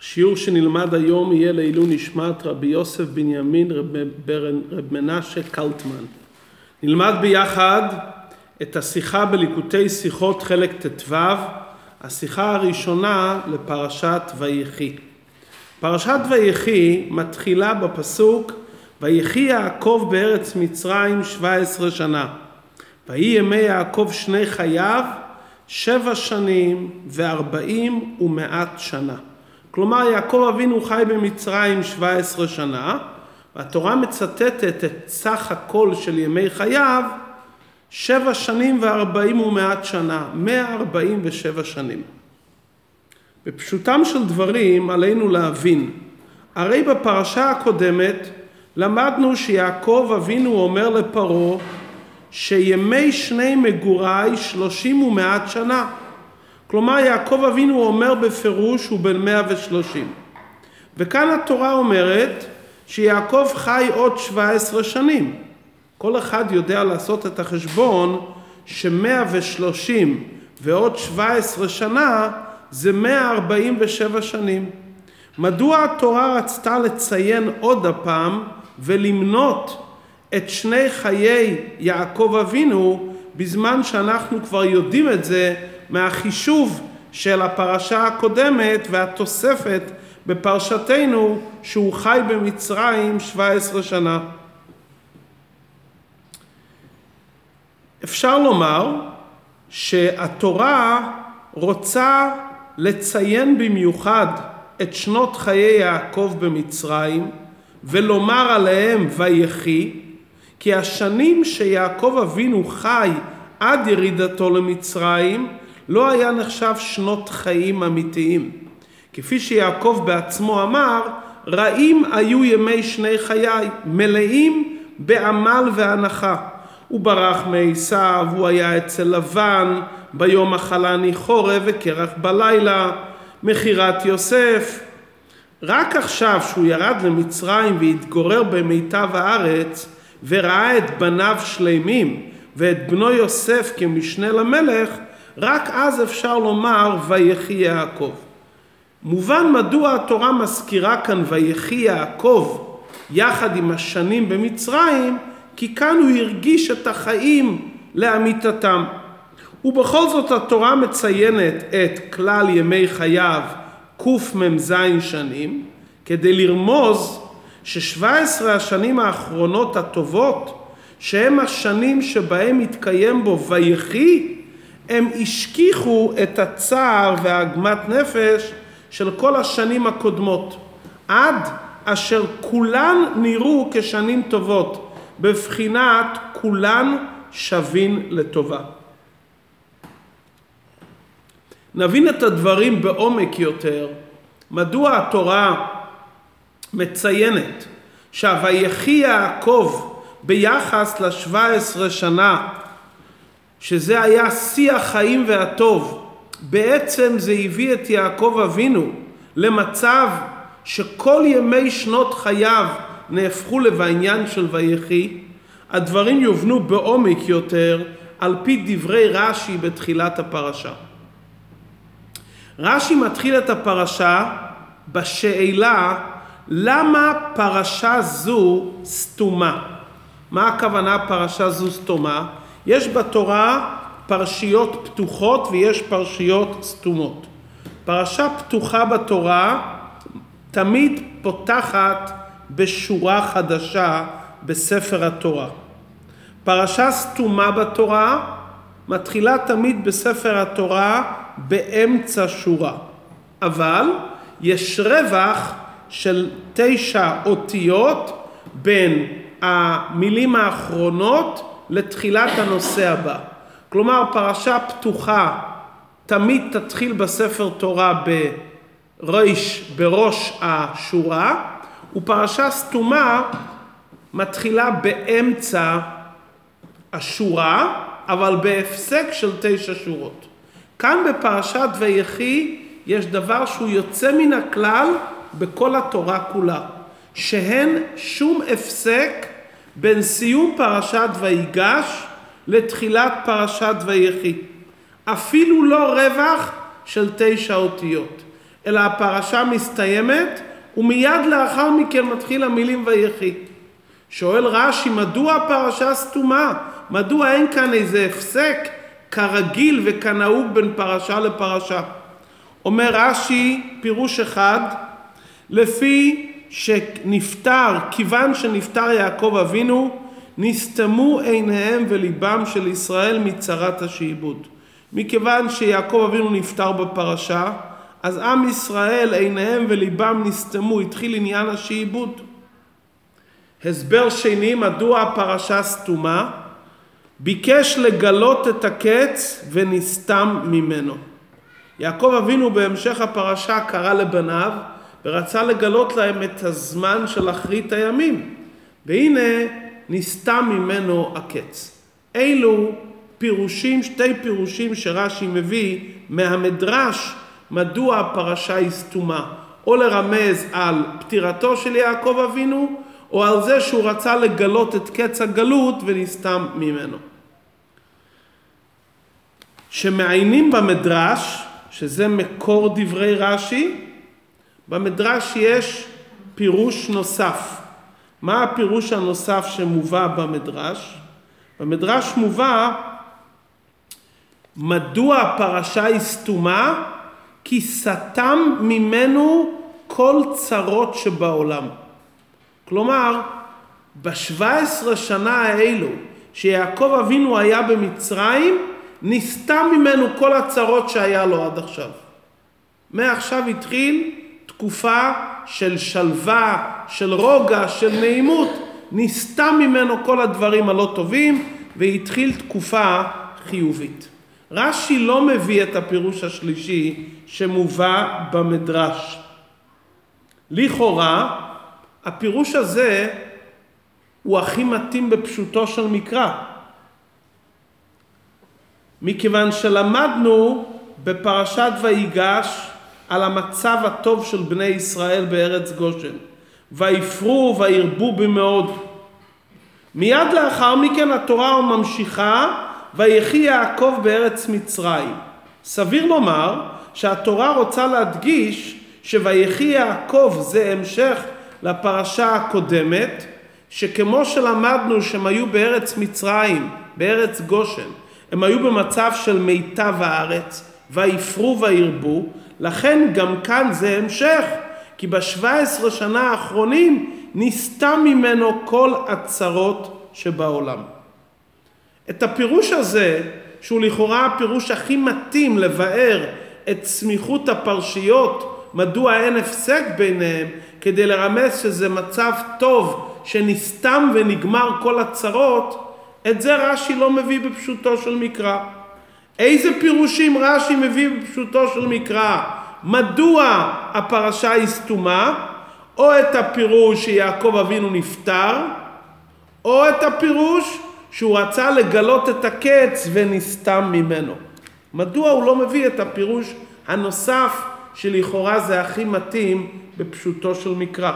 השיעור שנלמד היום יהיה לעילוי נשמת רבי יוסף בנימין רב, רב מנשה קלטמן. נלמד ביחד את השיחה בליקוטי שיחות חלק ט"ו, השיחה הראשונה לפרשת ויחי. פרשת ויחי מתחילה בפסוק ויחי יעקב בארץ מצרים שבע עשרה שנה. ויהי ימי יעקב שני חייו שבע שנים וארבעים ומעט שנה. כלומר יעקב אבינו חי במצרים 17 שנה והתורה מצטטת את סך הכל של ימי חייו שבע שנים וארבעים ומעט שנה, 147 שנים. בפשוטם של דברים עלינו להבין, הרי בפרשה הקודמת למדנו שיעקב אבינו אומר לפרעה שימי שני מגוריי שלושים ומעט שנה. כלומר יעקב אבינו אומר בפירוש הוא בן 130. וכאן התורה אומרת שיעקב חי עוד 17 שנים. כל אחד יודע לעשות את החשבון ש-130 ועוד 17 שנה זה 147 שנים. מדוע התורה רצתה לציין עוד הפעם ולמנות את שני חיי יעקב אבינו בזמן שאנחנו כבר יודעים את זה מהחישוב של הפרשה הקודמת והתוספת בפרשתנו שהוא חי במצרים 17 שנה. אפשר לומר שהתורה רוצה לציין במיוחד את שנות חיי יעקב במצרים ולומר עליהם ויחי כי השנים שיעקב אבינו חי עד ירידתו למצרים לא היה נחשב שנות חיים אמיתיים. כפי שיעקב בעצמו אמר, רעים היו ימי שני חיי, מלאים בעמל והנחה. הוא ברח מעשיו, הוא היה אצל לבן, ביום אכלני חורב וקרח בלילה, מכירת יוסף. רק עכשיו שהוא ירד למצרים והתגורר במיטב הארץ וראה את בניו שלמים ואת בנו יוסף כמשנה למלך, רק אז אפשר לומר ויחי יעקב. מובן מדוע התורה מזכירה כאן ויחי יעקב יחד עם השנים במצרים, כי כאן הוא הרגיש את החיים לאמיתתם. ובכל זאת התורה מציינת את כלל ימי חייו קמ"ז שנים, כדי לרמוז ששבע עשרה השנים האחרונות הטובות, שהם השנים שבהם התקיים בו ויחי, הם השכיחו את הצער והעגמת נפש של כל השנים הקודמות, עד אשר כולן נראו כשנים טובות, בבחינת כולן שווין לטובה. נבין את הדברים בעומק יותר, מדוע התורה מציינת שה"ויחי יעקב" ביחס לשבע עשרה שנה שזה היה שיא החיים והטוב, בעצם זה הביא את יעקב אבינו למצב שכל ימי שנות חייו נהפכו לבעניין של ויחי, הדברים יובנו בעומק יותר על פי דברי רש"י בתחילת הפרשה. רש"י מתחיל את הפרשה בשאלה למה פרשה זו סתומה. מה הכוונה פרשה זו סתומה? יש בתורה פרשיות פתוחות ויש פרשיות סתומות. פרשה פתוחה בתורה תמיד פותחת בשורה חדשה בספר התורה. פרשה סתומה בתורה מתחילה תמיד בספר התורה באמצע שורה. אבל יש רווח של תשע אותיות בין המילים האחרונות לתחילת הנושא הבא. כלומר, פרשה פתוחה תמיד תתחיל בספר תורה בראש, בראש השורה, ופרשה סתומה מתחילה באמצע השורה, אבל בהפסק של תשע שורות. כאן בפרשת ויחי יש דבר שהוא יוצא מן הכלל בכל התורה כולה, שהן שום הפסק בין סיום פרשת ויגש לתחילת פרשת ויחי. אפילו לא רווח של תשע אותיות, אלא הפרשה מסתיימת, ומיד לאחר מכן מתחיל המילים ויחי. שואל רש"י, מדוע הפרשה סתומה? מדוע אין כאן איזה הפסק כרגיל וכנהוג בין פרשה לפרשה? אומר רש"י, פירוש אחד, לפי שנפטר, כיוון שנפטר יעקב אבינו, נסתמו עיניהם וליבם של ישראל מצרת השעבוד. מכיוון שיעקב אבינו נפטר בפרשה, אז עם ישראל עיניהם וליבם נסתמו, התחיל עניין השעבוד. הסבר שני, מדוע הפרשה סתומה? ביקש לגלות את הקץ ונסתם ממנו. יעקב אבינו בהמשך הפרשה קרא לבניו ורצה לגלות להם את הזמן של אחרית הימים. והנה נסתם ממנו הקץ. אלו פירושים, שתי פירושים שרש"י מביא מהמדרש מדוע הפרשה היא סתומה, או לרמז על פטירתו של יעקב אבינו, או על זה שהוא רצה לגלות את קץ הגלות ונסתם ממנו. שמעיינים במדרש, שזה מקור דברי רש"י, במדרש יש פירוש נוסף. מה הפירוש הנוסף שמובא במדרש? במדרש מובא מדוע הפרשה היא סתומה? כי סתם ממנו כל צרות שבעולם. כלומר, ב-17 שנה האלו שיעקב אבינו היה במצרים, נסתם ממנו כל הצרות שהיה לו עד עכשיו. מעכשיו התחיל תקופה של שלווה, של רוגע, של נעימות, נסתם ממנו כל הדברים הלא טובים והתחיל תקופה חיובית. רש"י לא מביא את הפירוש השלישי שמובא במדרש. לכאורה, הפירוש הזה הוא הכי מתאים בפשוטו של מקרא. מכיוון שלמדנו בפרשת ויגש על המצב הטוב של בני ישראל בארץ גושן. ויפרו וירבו במאוד. מיד לאחר מכן התורה ממשיכה ויחי יעקב בארץ מצרים. סביר לומר שהתורה רוצה להדגיש שויחי יעקב זה המשך לפרשה הקודמת, שכמו שלמדנו שהם היו בארץ מצרים, בארץ גושן, הם היו במצב של מיטב הארץ, ויפרו וירבו, לכן גם כאן זה המשך, כי בשבע עשרה שנה האחרונים נסתם ממנו כל הצרות שבעולם. את הפירוש הזה, שהוא לכאורה הפירוש הכי מתאים לבאר את סמיכות הפרשיות, מדוע אין הפסק ביניהם, כדי לרמז שזה מצב טוב שנסתם ונגמר כל הצרות, את זה רש"י לא מביא בפשוטו של מקרא. איזה פירושים רש"י מביא בפשוטו של מקרא? מדוע הפרשה היא סתומה? או את הפירוש שיעקב אבינו נפטר, או את הפירוש שהוא רצה לגלות את הקץ ונסתם ממנו. מדוע הוא לא מביא את הפירוש הנוסף שלכאורה זה הכי מתאים בפשוטו של מקרא?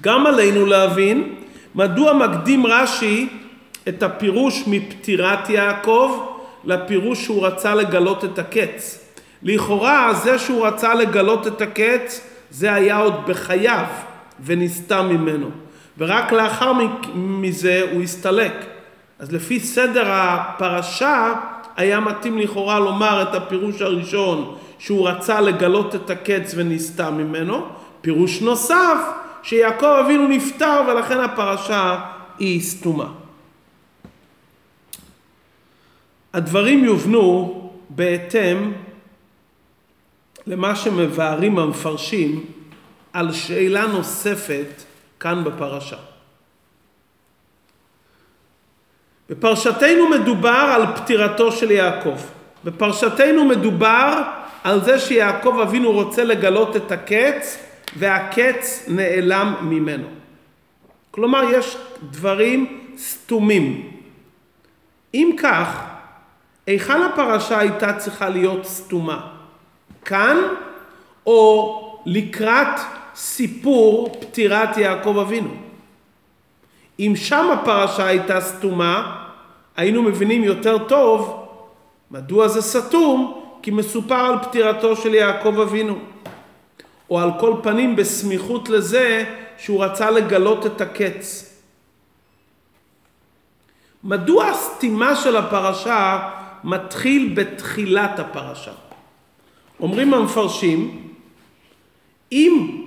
גם עלינו להבין מדוע מקדים רש"י את הפירוש מפטירת יעקב לפירוש שהוא רצה לגלות את הקץ. לכאורה זה שהוא רצה לגלות את הקץ זה היה עוד בחייו ונסתם ממנו. ורק לאחר מזה הוא הסתלק. אז לפי סדר הפרשה היה מתאים לכאורה לומר את הפירוש הראשון שהוא רצה לגלות את הקץ ונסתם ממנו, פירוש נוסף שיעקב אבינו נפטר ולכן הפרשה היא סתומה. הדברים יובנו בהתאם למה שמבארים המפרשים על שאלה נוספת כאן בפרשה. בפרשתנו מדובר על פטירתו של יעקב. בפרשתנו מדובר על זה שיעקב אבינו רוצה לגלות את הקץ והקץ נעלם ממנו. כלומר יש דברים סתומים. אם כך, היכן הפרשה הייתה צריכה להיות סתומה? כאן או לקראת סיפור פטירת יעקב אבינו? אם שם הפרשה הייתה סתומה, היינו מבינים יותר טוב מדוע זה סתום, כי מסופר על פטירתו של יעקב אבינו. או על כל פנים בסמיכות לזה שהוא רצה לגלות את הקץ. מדוע הסתימה של הפרשה מתחיל בתחילת הפרשה? אומרים המפרשים, אם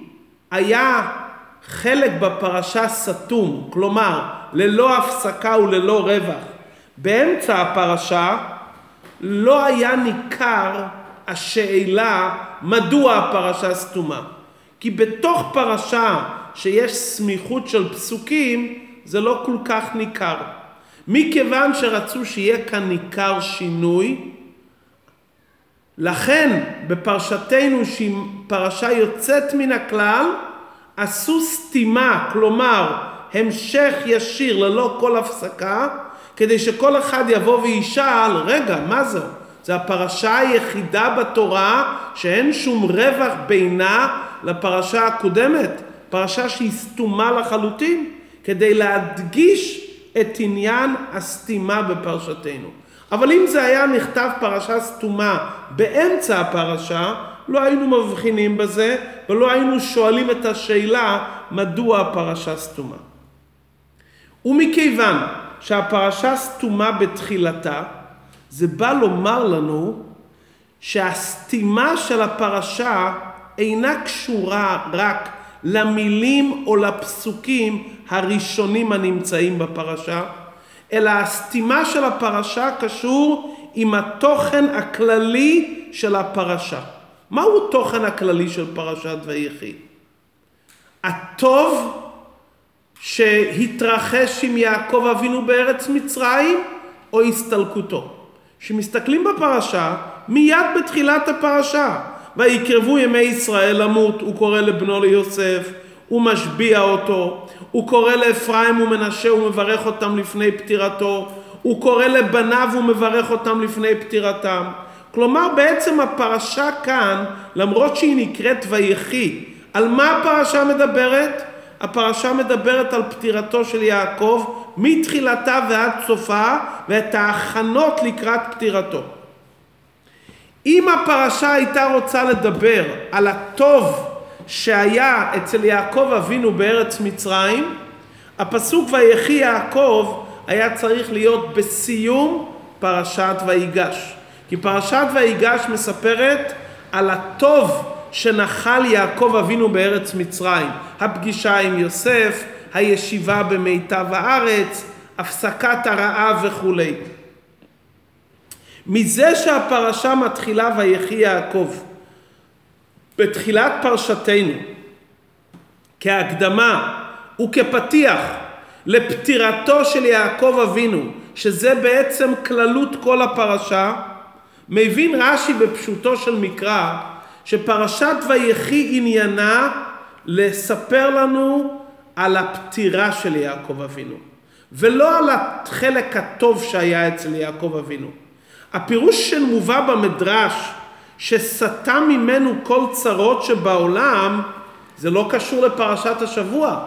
היה חלק בפרשה סתום, כלומר ללא הפסקה וללא רווח, באמצע הפרשה לא היה ניכר השאלה מדוע הפרשה סתומה. כי בתוך פרשה שיש סמיכות של פסוקים זה לא כל כך ניכר. מכיוון שרצו שיהיה כאן ניכר שינוי, לכן בפרשתנו שהיא פרשה יוצאת מן הכלל, עשו סתימה, כלומר המשך ישיר ללא כל הפסקה, כדי שכל אחד יבוא וישאל, רגע, מה זה? זה הפרשה היחידה בתורה שאין שום רווח בינה לפרשה הקודמת, פרשה שהיא סתומה לחלוטין, כדי להדגיש את עניין הסתימה בפרשתנו. אבל אם זה היה נכתב פרשה סתומה באמצע הפרשה, לא היינו מבחינים בזה ולא היינו שואלים את השאלה מדוע הפרשה סתומה. ומכיוון שהפרשה סתומה בתחילתה, זה בא לומר לנו שהסתימה של הפרשה אינה קשורה רק למילים או לפסוקים הראשונים הנמצאים בפרשה, אלא הסתימה של הפרשה קשור עם התוכן הכללי של הפרשה. מהו התוכן הכללי של פרשת ויחי? הטוב שהתרחש עם יעקב אבינו בארץ מצרים או הסתלקותו. כשמסתכלים בפרשה, מיד בתחילת הפרשה, ויקרבו ימי ישראל למות, הוא קורא לבנו ליוסף, הוא משביע אותו, הוא קורא לאפרים ומנשה ומברך אותם לפני פטירתו, הוא קורא לבניו ומברך אותם לפני פטירתם. כלומר בעצם הפרשה כאן, למרות שהיא נקראת ויחי, על מה הפרשה מדברת? הפרשה מדברת על פטירתו של יעקב מתחילתה ועד סופה ואת ההכנות לקראת פטירתו. אם הפרשה הייתה רוצה לדבר על הטוב שהיה אצל יעקב אבינו בארץ מצרים, הפסוק ויחי יעקב היה צריך להיות בסיום פרשת ויגש. כי פרשת ויגש מספרת על הטוב שנחל יעקב אבינו בארץ מצרים, הפגישה עם יוסף, הישיבה במיטב הארץ, הפסקת הרעב וכולי. מזה שהפרשה מתחילה ויחי יעקב, בתחילת פרשתנו, כהקדמה וכפתיח לפטירתו של יעקב אבינו, שזה בעצם כללות כל הפרשה, מבין רש"י בפשוטו של מקרא שפרשת ויחי עניינה לספר לנו על הפטירה של יעקב אבינו, ולא על החלק הטוב שהיה אצל יעקב אבינו. הפירוש שמובא במדרש שסטה ממנו כל צרות שבעולם זה לא קשור לפרשת השבוע,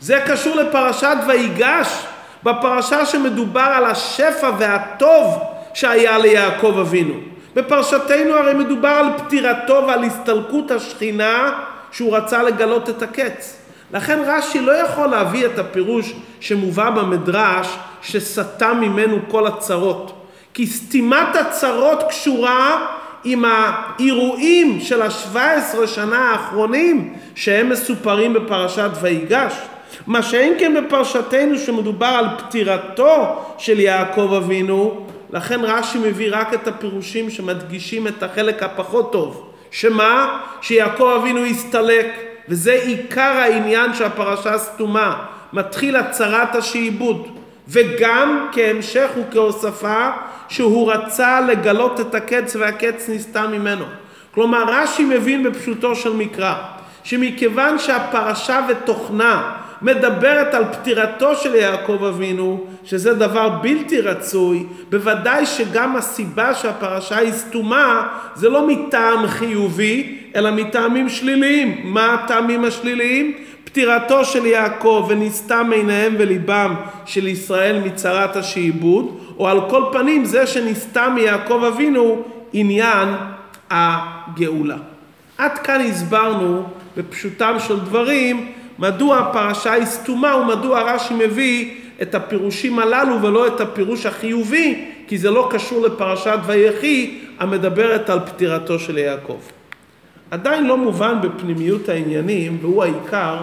זה קשור לפרשת ויגש, בפרשה שמדובר על השפע והטוב שהיה ליעקב אבינו. בפרשתנו הרי מדובר על פטירתו ועל הסתלקות השכינה שהוא רצה לגלות את הקץ. לכן רש"י לא יכול להביא את הפירוש שמובא במדרש שסטה ממנו כל הצרות. כי סתימת הצרות קשורה עם האירועים של השבע עשרה שנה האחרונים שהם מסופרים בפרשת ויגש. מה שאין כן בפרשתנו שמדובר על פטירתו של יעקב אבינו, לכן רש"י מביא רק את הפירושים שמדגישים את החלק הפחות טוב. שמה? שיעקב אבינו הסתלק, וזה עיקר העניין שהפרשה סתומה. מתחיל הצהרת השעבוד, וגם כהמשך וכהוספה שהוא רצה לגלות את הקץ והקץ נסתה ממנו. כלומר רש"י מבין בפשוטו של מקרא שמכיוון שהפרשה ותוכנה מדברת על פטירתו של יעקב אבינו, שזה דבר בלתי רצוי, בוודאי שגם הסיבה שהפרשה היא סתומה זה לא מטעם חיובי, אלא מטעמים שליליים. מה הטעמים השליליים? פטירתו של יעקב ונסתם עיניהם וליבם של ישראל מצרת השעבוד, או על כל פנים זה שנסתם מיעקב אבינו עניין הגאולה. עד כאן הסברנו בפשוטם של דברים מדוע הפרשה היא סתומה ומדוע רש"י מביא את הפירושים הללו ולא את הפירוש החיובי, כי זה לא קשור לפרשת ויחי המדברת על פטירתו של יעקב. עדיין לא מובן בפנימיות העניינים, והוא העיקר,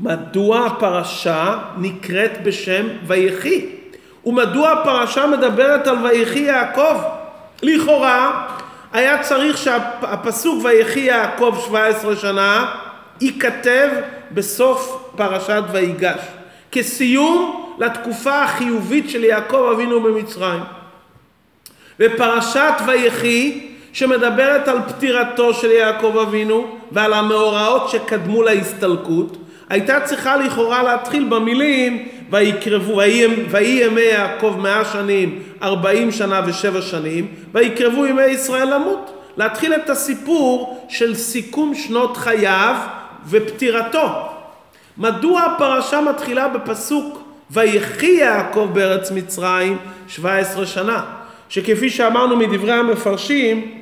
מדוע הפרשה נקראת בשם ויחי, ומדוע הפרשה מדברת על ויחי יעקב. לכאורה היה צריך שהפסוק ויחי יעקב 17 שנה ייכתב בסוף פרשת ויגש, כסיום לתקופה החיובית של יעקב אבינו במצרים. ופרשת ויחי שמדברת על פטירתו של יעקב אבינו ועל המאורעות שקדמו להסתלקות, הייתה צריכה לכאורה להתחיל במילים ויקרבו, ויהי ימי יעקב מאה שנים, ארבעים שנה ושבע שנים, ויקרבו ימי ישראל למות. להתחיל את הסיפור של סיכום שנות חייו ופטירתו. מדוע הפרשה מתחילה בפסוק ויחי יעקב בארץ מצרים 17 שנה? שכפי שאמרנו מדברי המפרשים,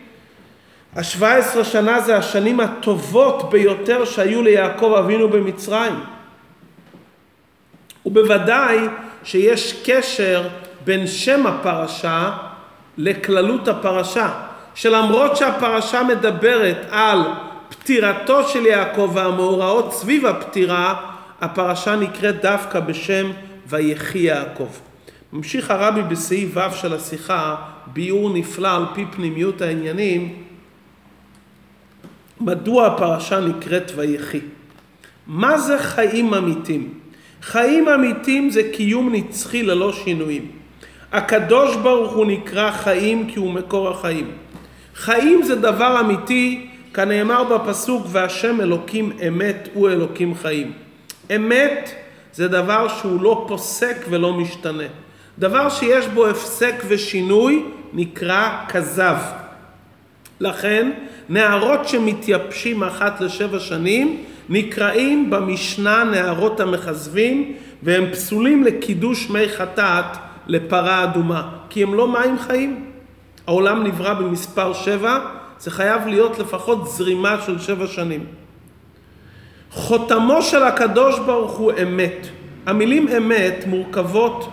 השבע עשרה שנה זה השנים הטובות ביותר שהיו ליעקב אבינו במצרים. ובוודאי שיש קשר בין שם הפרשה לכללות הפרשה, שלמרות שהפרשה מדברת על פטירתו של יעקב והמאורעות סביב הפטירה, הפרשה נקראת דווקא בשם ויחי יעקב. ממשיך הרבי בסעיף ו' של השיחה, ביאור נפלא על פי פנימיות העניינים, מדוע הפרשה נקראת ויחי? מה זה חיים אמיתים? חיים אמיתים זה קיום נצחי ללא שינויים. הקדוש ברוך הוא נקרא חיים כי הוא מקור החיים. חיים זה דבר אמיתי, כנאמר בפסוק והשם אלוקים אמת הוא אלוקים חיים. אמת זה דבר שהוא לא פוסק ולא משתנה. דבר שיש בו הפסק ושינוי נקרא כזב. לכן נערות שמתייבשים אחת לשבע שנים נקראים במשנה נערות המכזבים והם פסולים לקידוש מי חטאת לפרה אדומה כי הם לא מים חיים. העולם נברא במספר שבע, זה חייב להיות לפחות זרימה של שבע שנים. חותמו של הקדוש ברוך הוא אמת. המילים אמת מורכבות,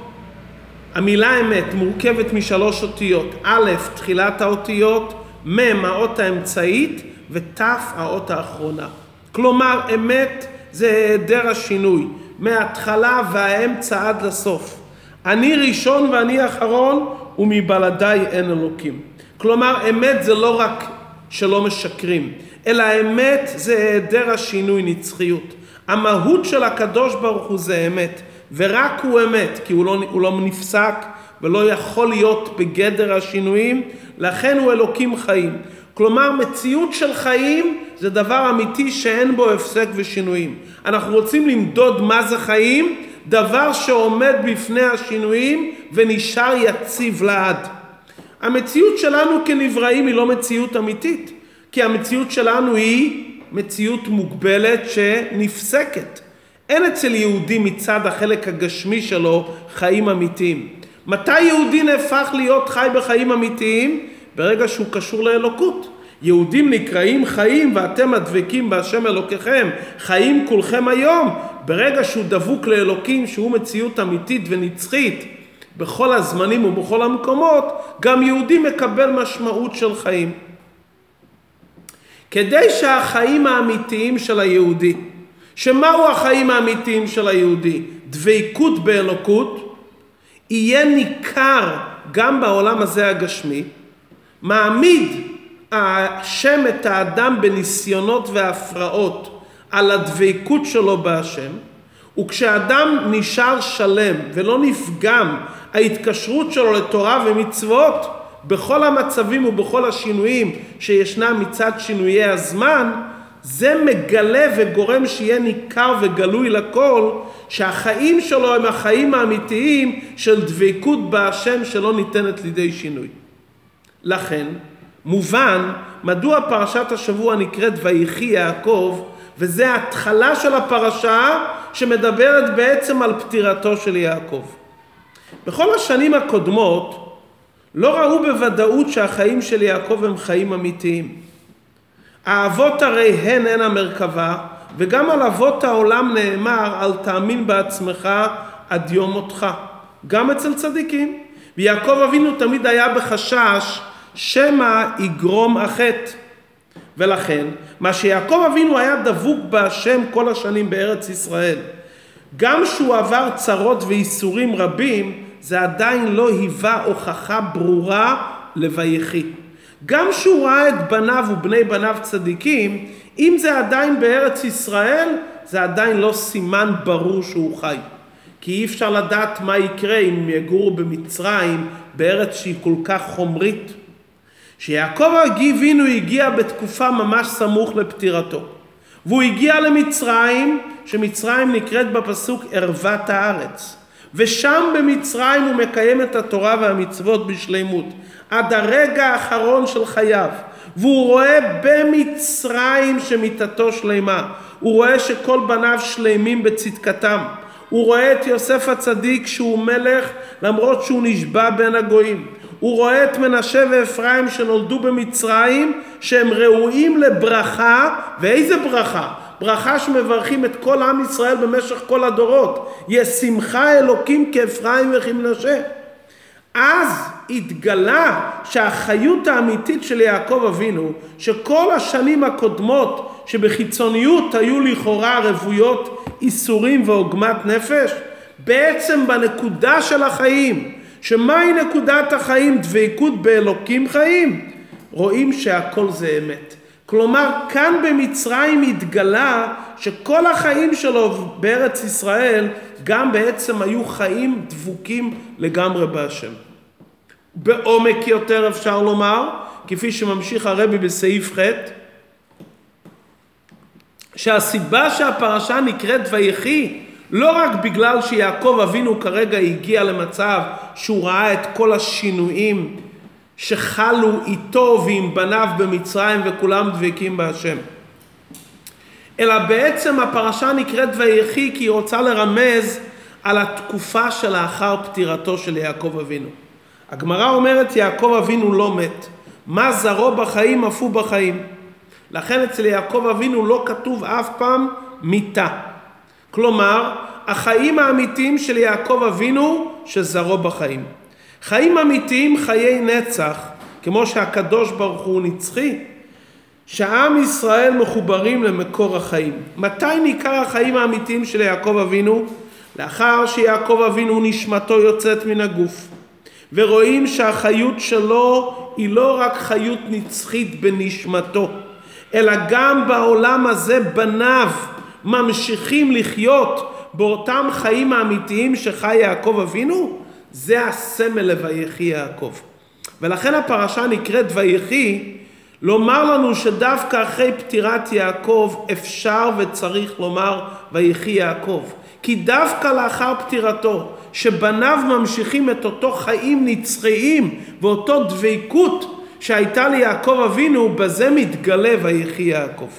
המילה אמת מורכבת משלוש אותיות. א', תחילת האותיות, מ' האות האמצעית ות' האות האחרונה. כלומר אמת זה היעדר השינוי, מההתחלה והאמצע עד לסוף. אני ראשון ואני אחרון ומבלעדיי אין אלוקים. כלומר אמת זה לא רק שלא משקרים, אלא אמת זה היעדר השינוי, נצחיות. המהות של הקדוש ברוך הוא זה אמת, ורק הוא אמת, כי הוא לא, הוא לא נפסק ולא יכול להיות בגדר השינויים, לכן הוא אלוקים חיים. כלומר, מציאות של חיים זה דבר אמיתי שאין בו הפסק ושינויים. אנחנו רוצים למדוד מה זה חיים, דבר שעומד בפני השינויים ונשאר יציב לעד. המציאות שלנו כנבראים היא לא מציאות אמיתית, כי המציאות שלנו היא מציאות מוגבלת שנפסקת. אין אצל יהודי מצד החלק הגשמי שלו חיים אמיתיים. מתי יהודי נהפך להיות חי בחיים אמיתיים? ברגע שהוא קשור לאלוקות. יהודים נקראים חיים ואתם הדבקים בהשם אלוקיכם, חיים כולכם היום. ברגע שהוא דבוק לאלוקים שהוא מציאות אמיתית ונצחית בכל הזמנים ובכל המקומות, גם יהודי מקבל משמעות של חיים. כדי שהחיים האמיתיים של היהודי, שמהו החיים האמיתיים של היהודי? דבקות באלוקות, יהיה ניכר גם בעולם הזה הגשמי, מעמיד השם את האדם בניסיונות והפרעות על הדבקות שלו בהשם, וכשאדם נשאר שלם ולא נפגם ההתקשרות שלו לתורה ומצוות בכל המצבים ובכל השינויים שישנם מצד שינויי הזמן, זה מגלה וגורם שיהיה ניכר וגלוי לכל שהחיים שלו הם החיים האמיתיים של דבקות בהשם שלא ניתנת לידי שינוי. לכן, מובן מדוע פרשת השבוע נקראת ויחי יעקב, וזה ההתחלה של הפרשה שמדברת בעצם על פטירתו של יעקב. בכל השנים הקודמות לא ראו בוודאות שהחיים של יעקב הם חיים אמיתיים. האבות הרי הן הן המרכבה, וגם על אבות העולם נאמר, אל תאמין בעצמך עד יום מותך. גם אצל צדיקים. ויעקב אבינו תמיד היה בחשש שמא יגרום החטא. ולכן, מה שיעקב אבינו היה דבוק בהשם כל השנים בארץ ישראל, גם שהוא עבר צרות וייסורים רבים, זה עדיין לא היווה הוכחה ברורה לויחי. גם שהוא ראה את בניו ובני בניו צדיקים, אם זה עדיין בארץ ישראל, זה עדיין לא סימן ברור שהוא חי. כי אי אפשר לדעת מה יקרה אם יגורו במצרים, בארץ שהיא כל כך חומרית. שיעקב אבינו הגיע בתקופה ממש סמוך לפטירתו. והוא הגיע למצרים, שמצרים נקראת בפסוק ערוות הארץ. ושם במצרים הוא מקיים את התורה והמצוות בשלימות, עד הרגע האחרון של חייו. והוא רואה במצרים שמיתתו שלמה. הוא רואה שכל בניו שלמים בצדקתם. הוא רואה את יוסף הצדיק שהוא מלך למרות שהוא נשבע בין הגויים. הוא רואה את מנשה ואפרים שנולדו במצרים שהם ראויים לברכה, ואיזה ברכה? ברכה שמברכים את כל עם ישראל במשך כל הדורות. ישמחה אלוקים כאפרים וכמנשה. אז התגלה שהחיות האמיתית של יעקב אבינו, שכל השנים הקודמות שבחיצוניות היו לכאורה רוויות איסורים ועוגמת נפש, בעצם בנקודה של החיים, שמהי נקודת החיים? דבקות באלוקים חיים? רואים שהכל זה אמת. כלומר, כאן במצרים התגלה שכל החיים שלו בארץ ישראל גם בעצם היו חיים דבוקים לגמרי בהשם. בעומק יותר אפשר לומר, כפי שממשיך הרבי בסעיף ח', שהסיבה שהפרשה נקראת ויחי לא רק בגלל שיעקב אבינו כרגע הגיע למצב שהוא ראה את כל השינויים שחלו איתו ועם בניו במצרים וכולם דבקים בהשם. אלא בעצם הפרשה נקראת ויחי כי היא רוצה לרמז על התקופה שלאחר פטירתו של יעקב אבינו. הגמרא אומרת יעקב אבינו לא מת, מה זרעו בחיים אף הוא בחיים. לכן אצל יעקב אבינו לא כתוב אף פעם מיתה. כלומר, החיים האמיתיים של יעקב אבינו שזרעו בחיים. חיים אמיתיים חיי נצח, כמו שהקדוש ברוך הוא נצחי, שעם ישראל מחוברים למקור החיים. מתי ניכר החיים האמיתיים של יעקב אבינו? לאחר שיעקב אבינו נשמתו יוצאת מן הגוף. ורואים שהחיות שלו היא לא רק חיות נצחית בנשמתו, אלא גם בעולם הזה בניו ממשיכים לחיות באותם חיים האמיתיים שחי יעקב אבינו, זה הסמל ל"ויחי יעקב". ולכן הפרשה נקראת ויחי, לומר לנו שדווקא אחרי פטירת יעקב אפשר וצריך לומר ויחי יעקב. כי דווקא לאחר פטירתו, שבניו ממשיכים את אותו חיים נצחיים ואותו דבקות שהייתה ליעקב אבינו, בזה מתגלה ויחי יעקב.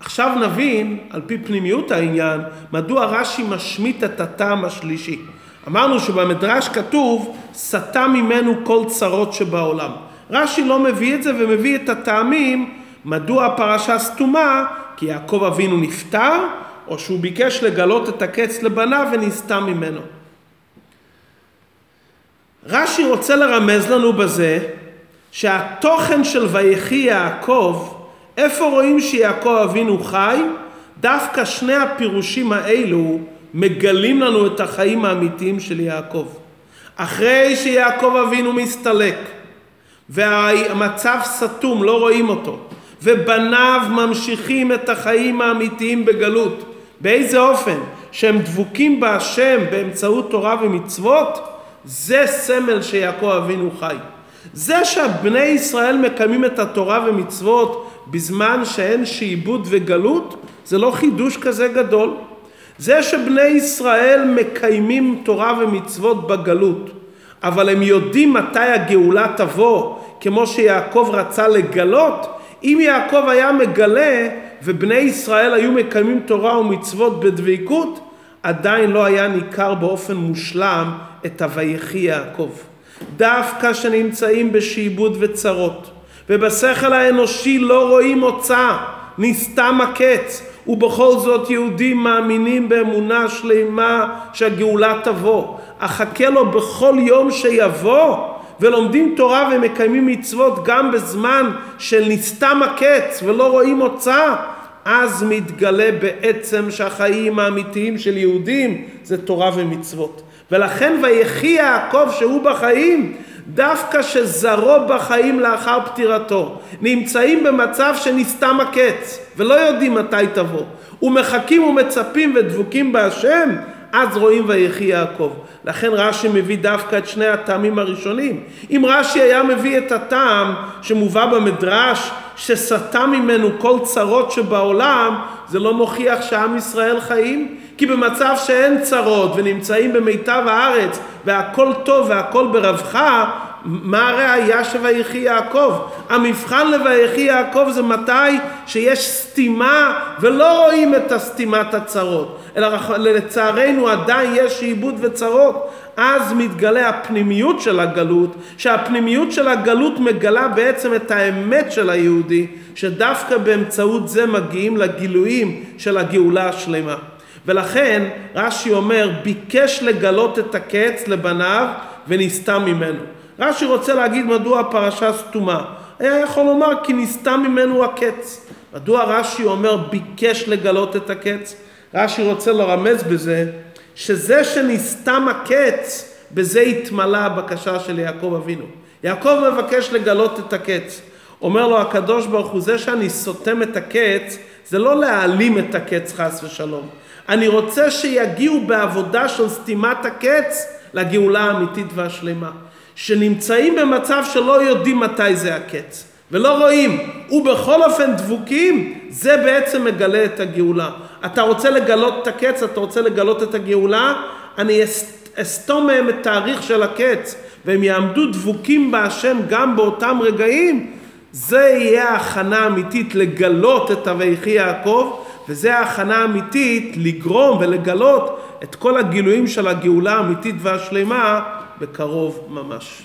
עכשיו נבין, על פי פנימיות העניין, מדוע רש"י משמיט את הטעם השלישי. אמרנו שבמדרש כתוב, סטה ממנו כל צרות שבעולם. רש"י לא מביא את זה ומביא את הטעמים מדוע הפרשה סתומה, כי יעקב אבינו נפטר, או שהוא ביקש לגלות את הקץ לבניו ונסתה ממנו. רש"י רוצה לרמז לנו בזה שהתוכן של ויחי יעקב, איפה רואים שיעקב אבינו חי? דווקא שני הפירושים האלו מגלים לנו את החיים האמיתיים של יעקב. אחרי שיעקב אבינו מסתלק והמצב סתום, לא רואים אותו, ובניו ממשיכים את החיים האמיתיים בגלות, באיזה אופן? שהם דבוקים בהשם באמצעות תורה ומצוות, זה סמל שיעקב אבינו חי. זה שבני ישראל מקיימים את התורה ומצוות בזמן שאין שעבוד וגלות, זה לא חידוש כזה גדול. זה שבני ישראל מקיימים תורה ומצוות בגלות, אבל הם יודעים מתי הגאולה תבוא, כמו שיעקב רצה לגלות, אם יעקב היה מגלה ובני ישראל היו מקיימים תורה ומצוות בדבקות, עדיין לא היה ניכר באופן מושלם את ה"ויחי יעקב". דווקא שנמצאים בשעבוד וצרות, ובשכל האנושי לא רואים מוצא, נסתם הקץ, ובכל זאת יהודים מאמינים באמונה שלמה שהגאולה תבוא. אחכה לו בכל יום שיבוא, ולומדים תורה ומקיימים מצוות גם בזמן של נסתם הקץ ולא רואים מוצא, אז מתגלה בעצם שהחיים האמיתיים של יהודים זה תורה ומצוות. ולכן ויחי יעקב שהוא בחיים, דווקא שזרו בחיים לאחר פטירתו, נמצאים במצב שנסתם הקץ ולא יודעים מתי תבוא, ומחכים ומצפים ודבוקים בהשם, אז רואים ויחי יעקב. לכן רש"י מביא דווקא את שני הטעמים הראשונים. אם רש"י היה מביא את הטעם שמובא במדרש, שסטה ממנו כל צרות שבעולם, זה לא מוכיח שעם ישראל חיים. כי במצב שאין צרות ונמצאים במיטב הארץ והכל טוב והכל ברווחה, מה הראייה שויחי יעקב? המבחן לויחי יעקב זה מתי שיש סתימה ולא רואים את הסתימת הצרות, אלא לצערנו עדיין יש שעבוד וצרות. אז מתגלה הפנימיות של הגלות, שהפנימיות של הגלות מגלה בעצם את האמת של היהודי, שדווקא באמצעות זה מגיעים לגילויים של הגאולה השלמה. ולכן רש"י אומר, ביקש לגלות את הקץ לבניו ונסתם ממנו. רש"י רוצה להגיד מדוע הפרשה סתומה. היה יכול לומר כי נסתם ממנו הקץ. מדוע רש"י אומר ביקש לגלות את הקץ? רש"י רוצה לרמז בזה שזה שנסתם הקץ, בזה התמלאה הבקשה של יעקב אבינו. יעקב מבקש לגלות את הקץ. אומר לו הקדוש ברוך הוא, זה שאני סותם את הקץ, זה לא להעלים את הקץ חס ושלום. אני רוצה שיגיעו בעבודה של סתימת הקץ לגאולה האמיתית והשלמה. שנמצאים במצב שלא יודעים מתי זה הקץ, ולא רואים, ובכל אופן דבוקים, זה בעצם מגלה את הגאולה. אתה רוצה לגלות את הקץ, אתה רוצה לגלות את הגאולה, אני אסתום מהם את תאריך של הקץ, והם יעמדו דבוקים בהשם גם באותם רגעים, זה יהיה ההכנה האמיתית לגלות את ה"ויחי יעקב", וזה ההכנה האמיתית לגרום ולגלות את כל הגילויים של הגאולה האמיתית והשלמה בקרוב ממש.